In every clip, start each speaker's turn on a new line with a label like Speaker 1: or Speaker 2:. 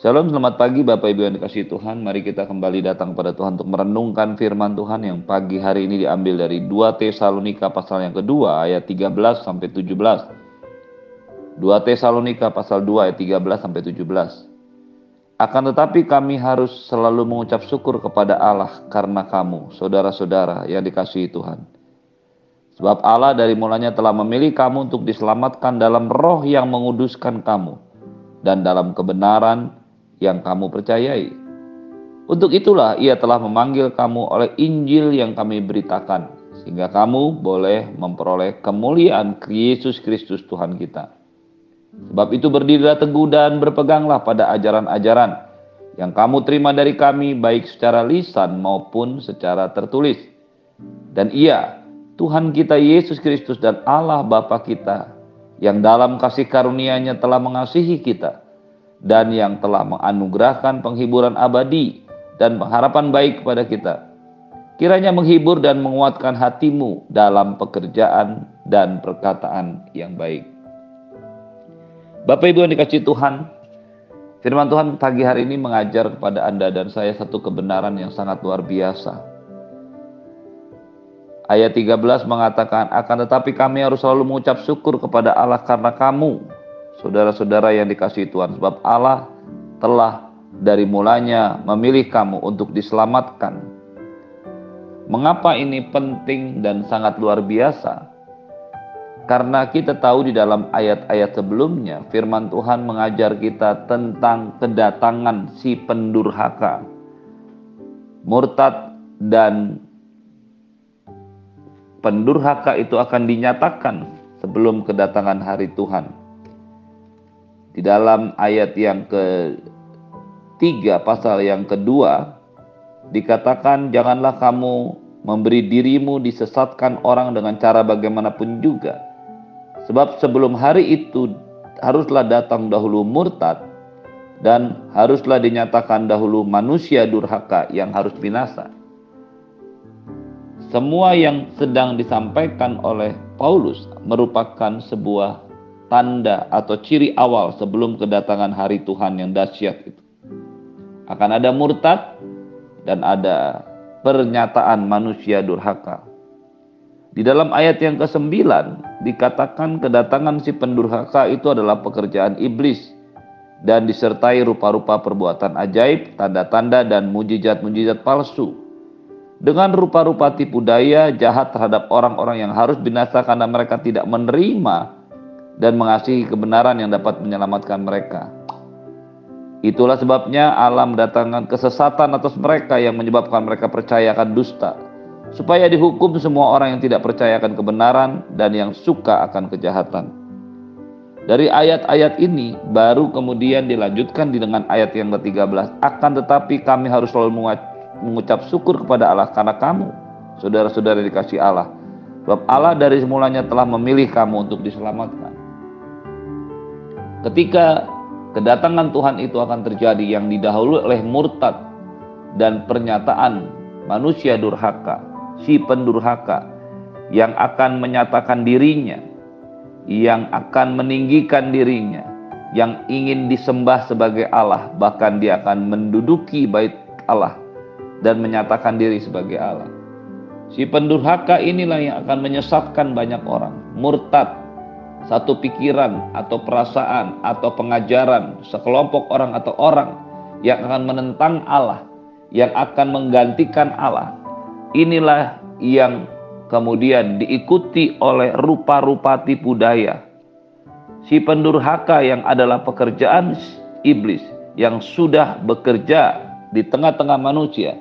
Speaker 1: Shalom, selamat pagi Bapak Ibu yang dikasih Tuhan. Mari kita kembali datang pada Tuhan untuk merenungkan firman Tuhan yang pagi hari ini diambil dari 2 Tesalonika pasal yang kedua ayat 13 sampai 17. 2 Tesalonika pasal 2 ayat 13 sampai 17. Akan tetapi kami harus selalu mengucap syukur kepada Allah karena kamu, saudara-saudara yang dikasihi Tuhan. Sebab Allah dari mulanya telah memilih kamu untuk diselamatkan dalam roh yang menguduskan kamu dan dalam kebenaran yang kamu percayai. Untuk itulah ia telah memanggil kamu oleh Injil yang kami beritakan, sehingga kamu boleh memperoleh kemuliaan Yesus Kristus Tuhan kita. Sebab itu berdirilah teguh dan berpeganglah pada ajaran-ajaran yang kamu terima dari kami baik secara lisan maupun secara tertulis. Dan ia, Tuhan kita Yesus Kristus dan Allah Bapa kita, yang dalam kasih karunia-Nya telah mengasihi kita, dan yang telah menganugerahkan penghiburan abadi dan pengharapan baik kepada kita. Kiranya menghibur dan menguatkan hatimu dalam pekerjaan dan perkataan yang baik. Bapak Ibu yang dikasih Tuhan, firman Tuhan pagi hari ini mengajar kepada Anda dan saya satu kebenaran yang sangat luar biasa. Ayat 13 mengatakan, akan tetapi kami harus selalu mengucap syukur kepada Allah karena kamu, saudara-saudara yang dikasih Tuhan, sebab Allah telah dari mulanya memilih kamu untuk diselamatkan. Mengapa ini penting dan sangat luar biasa? Karena kita tahu di dalam ayat-ayat sebelumnya, firman Tuhan mengajar kita tentang kedatangan si pendurhaka, murtad dan pendurhaka itu akan dinyatakan sebelum kedatangan hari Tuhan. Di dalam ayat yang ketiga pasal yang kedua dikatakan janganlah kamu memberi dirimu disesatkan orang dengan cara bagaimanapun juga. Sebab sebelum hari itu haruslah datang dahulu murtad dan haruslah dinyatakan dahulu manusia durhaka yang harus binasa. Semua yang sedang disampaikan oleh Paulus merupakan sebuah tanda atau ciri awal sebelum kedatangan hari Tuhan yang dahsyat itu. Akan ada murtad dan ada pernyataan manusia durhaka. Di dalam ayat yang ke-9 dikatakan kedatangan si pendurhaka itu adalah pekerjaan iblis dan disertai rupa-rupa perbuatan ajaib, tanda-tanda dan mujizat-mujizat palsu. Dengan rupa-rupa tipu daya jahat terhadap orang-orang yang harus binasa karena mereka tidak menerima dan mengasihi kebenaran yang dapat menyelamatkan mereka. Itulah sebabnya Allah mendatangkan kesesatan atas mereka yang menyebabkan mereka percaya akan dusta, supaya dihukum semua orang yang tidak percaya akan kebenaran dan yang suka akan kejahatan. Dari ayat-ayat ini baru kemudian dilanjutkan dengan ayat yang ke-13. Akan tetapi kami harus selalu mengucap syukur kepada Allah karena kamu, saudara-saudara dikasih Allah. Sebab Allah dari semulanya telah memilih kamu untuk diselamatkan. Ketika kedatangan Tuhan itu akan terjadi yang didahului oleh murtad dan pernyataan manusia durhaka, si pendurhaka yang akan menyatakan dirinya, yang akan meninggikan dirinya, yang ingin disembah sebagai Allah, bahkan dia akan menduduki bait Allah dan menyatakan diri sebagai Allah. Si pendurhaka inilah yang akan menyesatkan banyak orang, murtad, satu pikiran atau perasaan atau pengajaran sekelompok orang atau orang yang akan menentang Allah, yang akan menggantikan Allah. Inilah yang kemudian diikuti oleh rupa-rupa tipu daya. Si pendurhaka yang adalah pekerjaan iblis yang sudah bekerja di tengah-tengah manusia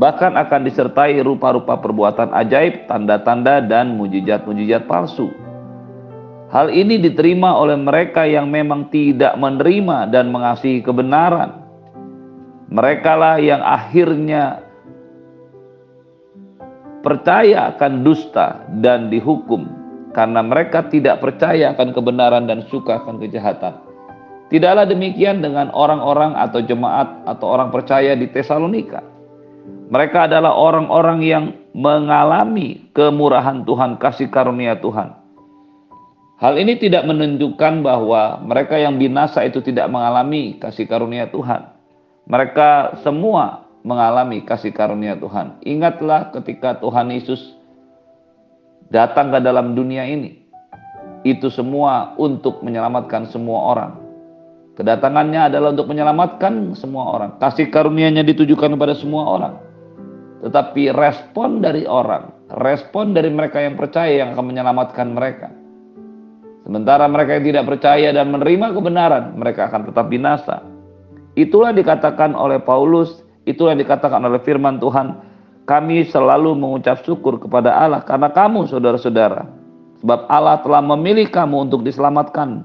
Speaker 1: bahkan akan disertai rupa-rupa perbuatan ajaib, tanda-tanda dan mujizat-mujizat palsu. Hal ini diterima oleh mereka yang memang tidak menerima dan mengasihi kebenaran. Mereka lah yang akhirnya percaya akan dusta dan dihukum karena mereka tidak percaya akan kebenaran dan suka akan kejahatan. Tidaklah demikian dengan orang-orang atau jemaat atau orang percaya di Tesalonika. Mereka adalah orang-orang yang mengalami kemurahan Tuhan, kasih karunia Tuhan Hal ini tidak menunjukkan bahwa mereka yang binasa itu tidak mengalami kasih karunia Tuhan. Mereka semua mengalami kasih karunia Tuhan. Ingatlah ketika Tuhan Yesus datang ke dalam dunia ini. Itu semua untuk menyelamatkan semua orang. Kedatangannya adalah untuk menyelamatkan semua orang. Kasih karunia-Nya ditujukan kepada semua orang. Tetapi respon dari orang, respon dari mereka yang percaya yang akan menyelamatkan mereka Sementara mereka yang tidak percaya dan menerima kebenaran, mereka akan tetap binasa. Itulah dikatakan oleh Paulus, itulah dikatakan oleh firman Tuhan, kami selalu mengucap syukur kepada Allah karena kamu saudara-saudara. Sebab Allah telah memilih kamu untuk diselamatkan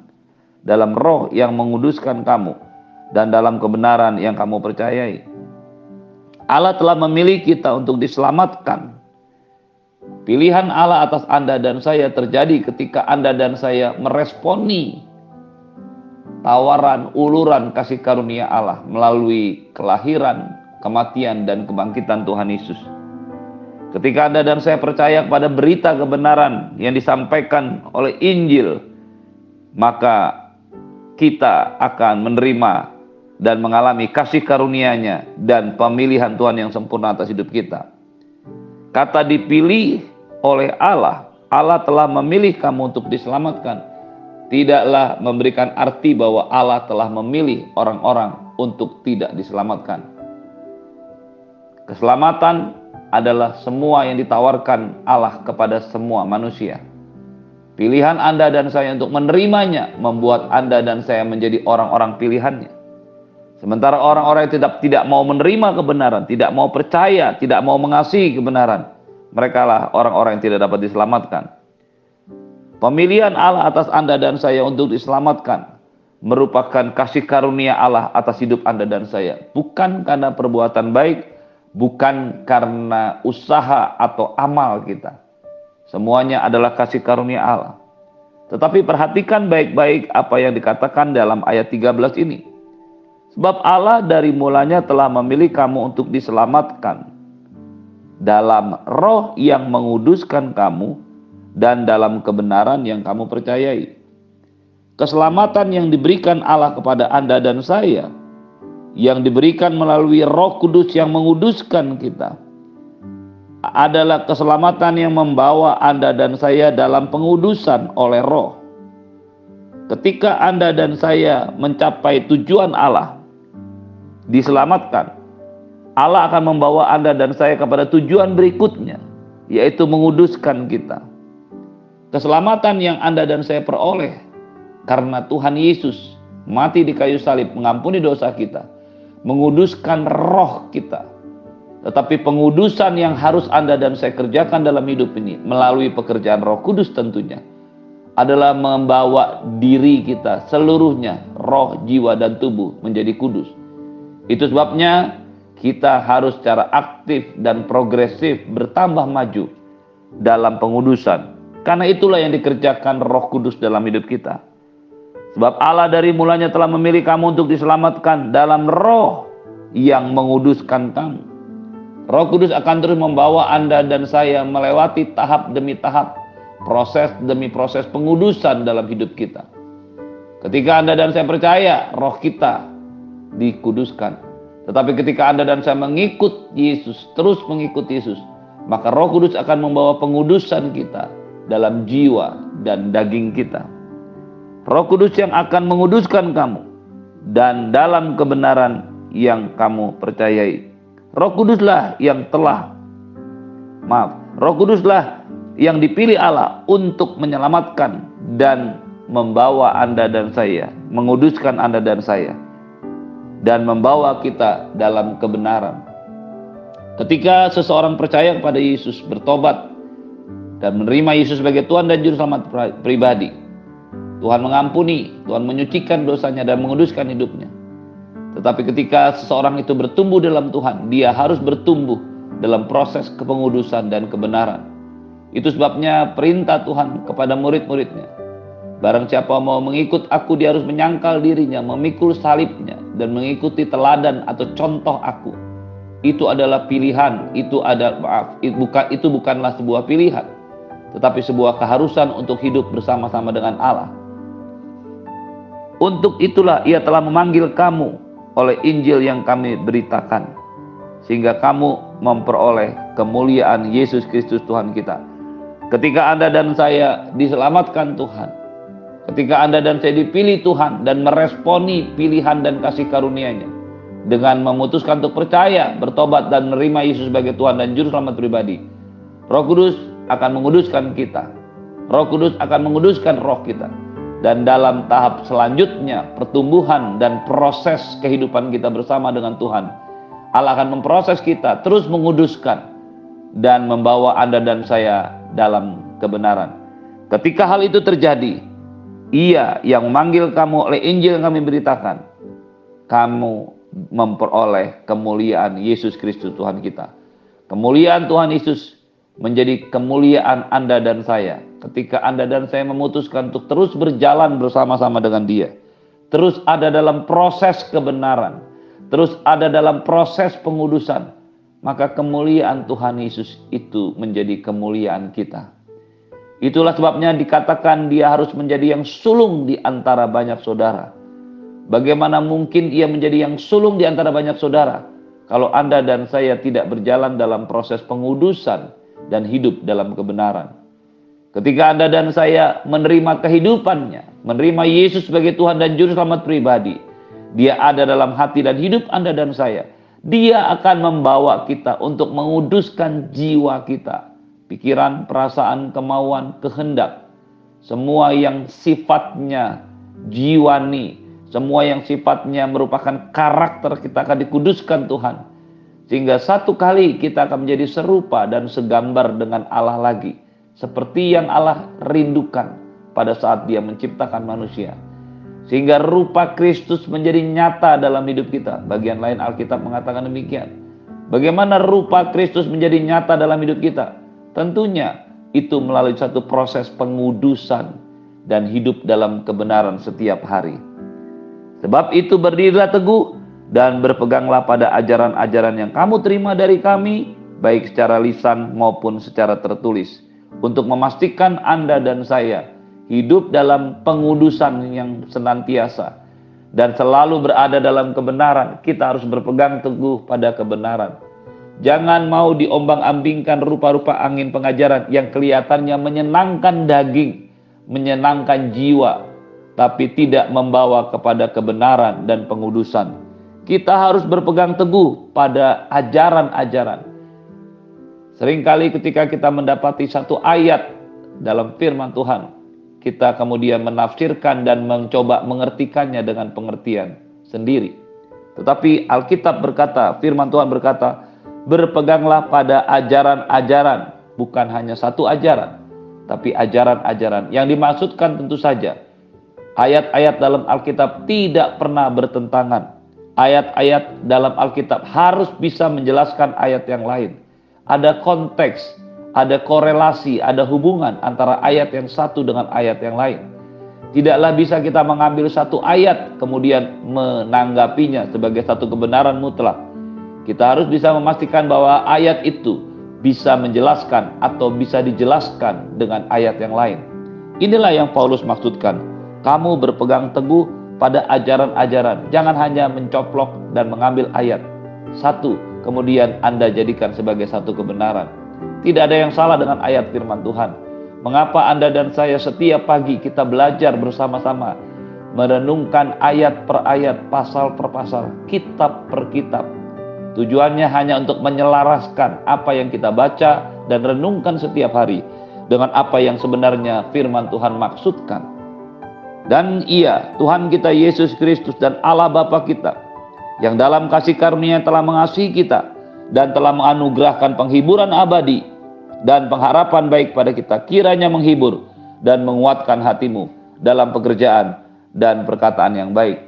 Speaker 1: dalam roh yang menguduskan kamu dan dalam kebenaran yang kamu percayai. Allah telah memilih kita untuk diselamatkan Pilihan Allah atas Anda dan saya terjadi ketika Anda dan saya meresponi tawaran, uluran kasih karunia Allah melalui kelahiran, kematian, dan kebangkitan Tuhan Yesus. Ketika Anda dan saya percaya kepada berita kebenaran yang disampaikan oleh Injil, maka kita akan menerima dan mengalami kasih karunia-Nya dan pemilihan Tuhan yang sempurna atas hidup kita. Kata dipilih oleh Allah, Allah telah memilih kamu untuk diselamatkan. Tidaklah memberikan arti bahwa Allah telah memilih orang-orang untuk tidak diselamatkan. Keselamatan adalah semua yang ditawarkan Allah kepada semua manusia. Pilihan Anda dan saya untuk menerimanya membuat Anda dan saya menjadi orang-orang pilihannya. Sementara orang-orang yang tidak tidak mau menerima kebenaran, tidak mau percaya, tidak mau mengasihi kebenaran, mereka lah orang-orang yang tidak dapat diselamatkan. Pemilihan Allah atas Anda dan saya untuk diselamatkan merupakan kasih karunia Allah atas hidup Anda dan saya. Bukan karena perbuatan baik, bukan karena usaha atau amal kita. Semuanya adalah kasih karunia Allah. Tetapi perhatikan baik-baik apa yang dikatakan dalam ayat 13 ini. Sebab Allah dari mulanya telah memilih kamu untuk diselamatkan dalam roh yang menguduskan kamu dan dalam kebenaran yang kamu percayai. Keselamatan yang diberikan Allah kepada Anda dan saya, yang diberikan melalui Roh Kudus yang menguduskan kita, adalah keselamatan yang membawa Anda dan saya dalam pengudusan oleh Roh. Ketika Anda dan saya mencapai tujuan Allah, diselamatkan, Allah akan membawa Anda dan saya kepada tujuan berikutnya, yaitu menguduskan kita. Keselamatan yang Anda dan saya peroleh karena Tuhan Yesus mati di kayu salib mengampuni dosa kita, menguduskan roh kita. Tetapi pengudusan yang harus Anda dan saya kerjakan dalam hidup ini melalui pekerjaan Roh Kudus tentunya adalah membawa diri kita seluruhnya, roh, jiwa dan tubuh menjadi kudus. Itu sebabnya kita harus secara aktif dan progresif bertambah maju dalam pengudusan. Karena itulah yang dikerjakan Roh Kudus dalam hidup kita. Sebab Allah dari mulanya telah memilih kamu untuk diselamatkan dalam roh yang menguduskan kamu. Roh Kudus akan terus membawa Anda dan saya melewati tahap demi tahap, proses demi proses pengudusan dalam hidup kita. Ketika Anda dan saya percaya, roh kita dikuduskan. Tetapi ketika Anda dan saya mengikut Yesus, terus mengikut Yesus, maka Roh Kudus akan membawa pengudusan kita dalam jiwa dan daging kita. Roh Kudus yang akan menguduskan kamu dan dalam kebenaran yang kamu percayai. Roh Kuduslah yang telah maaf, Roh Kuduslah yang dipilih Allah untuk menyelamatkan dan membawa Anda dan saya, menguduskan Anda dan saya dan membawa kita dalam kebenaran. Ketika seseorang percaya kepada Yesus, bertobat dan menerima Yesus sebagai Tuhan dan Juru Selamat pribadi, Tuhan mengampuni, Tuhan menyucikan dosanya dan menguduskan hidupnya. Tetapi ketika seseorang itu bertumbuh dalam Tuhan, dia harus bertumbuh dalam proses kepengudusan dan kebenaran. Itu sebabnya perintah Tuhan kepada murid-muridnya. Barang siapa mau mengikut aku, dia harus menyangkal dirinya, memikul salibnya, dan mengikuti teladan atau contoh aku. Itu adalah pilihan, itu ada maaf, itu, bukan, itu bukanlah sebuah pilihan. tetapi sebuah keharusan untuk hidup bersama-sama dengan Allah. Untuk itulah ia telah memanggil kamu oleh Injil yang kami beritakan, sehingga kamu memperoleh kemuliaan Yesus Kristus Tuhan kita. Ketika Anda dan saya diselamatkan Tuhan, ketika Anda dan saya dipilih Tuhan dan meresponi pilihan dan kasih karunia-Nya dengan memutuskan untuk percaya, bertobat dan menerima Yesus sebagai Tuhan dan juru selamat pribadi. Roh Kudus akan menguduskan kita. Roh Kudus akan menguduskan roh kita dan dalam tahap selanjutnya pertumbuhan dan proses kehidupan kita bersama dengan Tuhan Allah akan memproses kita terus menguduskan dan membawa Anda dan saya dalam kebenaran ketika hal itu terjadi ia yang memanggil kamu oleh Injil yang kami beritakan. Kamu memperoleh kemuliaan Yesus Kristus Tuhan kita. Kemuliaan Tuhan Yesus menjadi kemuliaan Anda dan saya. Ketika Anda dan saya memutuskan untuk terus berjalan bersama-sama dengan Dia, terus ada dalam proses kebenaran, terus ada dalam proses pengudusan, maka kemuliaan Tuhan Yesus itu menjadi kemuliaan kita. Itulah sebabnya dikatakan dia harus menjadi yang sulung di antara banyak saudara. Bagaimana mungkin ia menjadi yang sulung di antara banyak saudara kalau Anda dan saya tidak berjalan dalam proses pengudusan dan hidup dalam kebenaran? Ketika Anda dan saya menerima kehidupannya, menerima Yesus sebagai Tuhan dan Juru Selamat pribadi, Dia ada dalam hati dan hidup Anda dan saya. Dia akan membawa kita untuk menguduskan jiwa kita, pikiran, perasaan, kemauan, kehendak, semua yang sifatnya jiwani, semua yang sifatnya merupakan karakter kita akan dikuduskan Tuhan. Sehingga satu kali kita akan menjadi serupa dan segambar dengan Allah lagi seperti yang Allah rindukan pada saat Dia menciptakan manusia. Sehingga rupa Kristus menjadi nyata dalam hidup kita. Bagian lain Alkitab mengatakan demikian. Bagaimana rupa Kristus menjadi nyata dalam hidup kita? Tentunya itu melalui satu proses pengudusan dan hidup dalam kebenaran setiap hari. Sebab itu berdirilah teguh dan berpeganglah pada ajaran-ajaran yang kamu terima dari kami, baik secara lisan maupun secara tertulis untuk memastikan Anda dan saya hidup dalam pengudusan yang senantiasa dan selalu berada dalam kebenaran. Kita harus berpegang teguh pada kebenaran. Jangan mau diombang-ambingkan rupa-rupa angin pengajaran yang kelihatannya menyenangkan daging, menyenangkan jiwa, tapi tidak membawa kepada kebenaran dan pengudusan. Kita harus berpegang teguh pada ajaran-ajaran Seringkali ketika kita mendapati satu ayat dalam firman Tuhan, kita kemudian menafsirkan dan mencoba mengertikannya dengan pengertian sendiri. Tetapi Alkitab berkata, firman Tuhan berkata, berpeganglah pada ajaran-ajaran, bukan hanya satu ajaran, tapi ajaran-ajaran yang dimaksudkan tentu saja ayat-ayat dalam Alkitab tidak pernah bertentangan. Ayat-ayat dalam Alkitab harus bisa menjelaskan ayat yang lain ada konteks, ada korelasi, ada hubungan antara ayat yang satu dengan ayat yang lain. Tidaklah bisa kita mengambil satu ayat kemudian menanggapinya sebagai satu kebenaran mutlak. Kita harus bisa memastikan bahwa ayat itu bisa menjelaskan atau bisa dijelaskan dengan ayat yang lain. Inilah yang Paulus maksudkan. Kamu berpegang teguh pada ajaran-ajaran. Jangan hanya mencoplok dan mengambil ayat. Satu, kemudian Anda jadikan sebagai satu kebenaran. Tidak ada yang salah dengan ayat firman Tuhan. Mengapa Anda dan saya setiap pagi kita belajar bersama-sama merenungkan ayat per ayat, pasal per pasal, kitab per kitab. Tujuannya hanya untuk menyelaraskan apa yang kita baca dan renungkan setiap hari dengan apa yang sebenarnya firman Tuhan maksudkan. Dan iya, Tuhan kita Yesus Kristus dan Allah Bapa kita yang dalam kasih karunia telah mengasihi kita dan telah menganugerahkan penghiburan abadi dan pengharapan baik pada kita kiranya menghibur dan menguatkan hatimu dalam pekerjaan dan perkataan yang baik.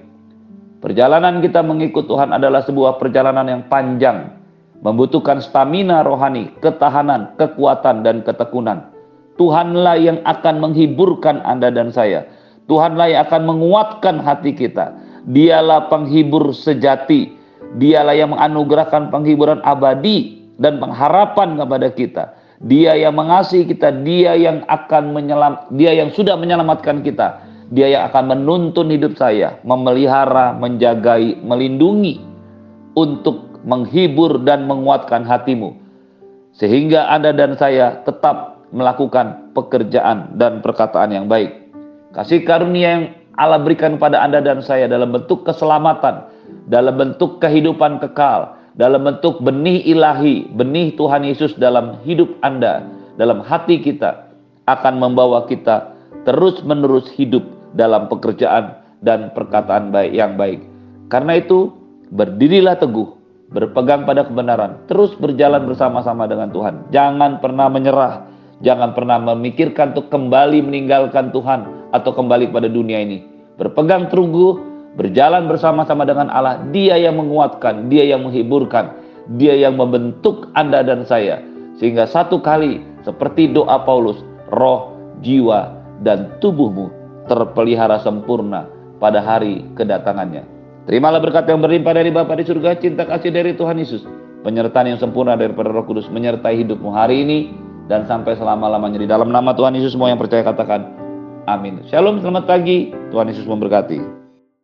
Speaker 1: Perjalanan kita mengikut Tuhan adalah sebuah perjalanan yang panjang, membutuhkan stamina rohani, ketahanan, kekuatan, dan ketekunan. Tuhanlah yang akan menghiburkan Anda dan saya. Tuhanlah yang akan menguatkan hati kita Dialah penghibur sejati. Dialah yang menganugerahkan penghiburan abadi dan pengharapan kepada kita. Dia yang mengasihi kita, dia yang akan menyelam, dia yang sudah menyelamatkan kita. Dia yang akan menuntun hidup saya, memelihara, menjagai, melindungi untuk menghibur dan menguatkan hatimu. Sehingga Anda dan saya tetap melakukan pekerjaan dan perkataan yang baik. Kasih karunia yang Allah berikan pada Anda dan saya dalam bentuk keselamatan, dalam bentuk kehidupan kekal, dalam bentuk benih ilahi, benih Tuhan Yesus dalam hidup Anda, dalam hati kita, akan membawa kita terus-menerus hidup dalam pekerjaan dan perkataan baik yang baik. Karena itu, berdirilah teguh, berpegang pada kebenaran, terus berjalan bersama-sama dengan Tuhan. Jangan pernah menyerah, jangan pernah memikirkan untuk kembali meninggalkan Tuhan atau kembali pada dunia ini. Berpegang teguh, berjalan bersama-sama dengan Allah. Dia yang menguatkan, Dia yang menghiburkan, Dia yang membentuk Anda dan saya. Sehingga satu kali seperti doa Paulus, roh, jiwa, dan tubuhmu terpelihara sempurna pada hari kedatangannya. Terimalah berkat yang berlimpah dari Bapa di surga, cinta kasih dari Tuhan Yesus, penyertaan yang sempurna daripada Roh Kudus menyertai hidupmu hari ini dan sampai selama-lamanya di dalam nama Tuhan Yesus semua yang percaya katakan amin. Shalom, selamat pagi. Tuhan Yesus memberkati.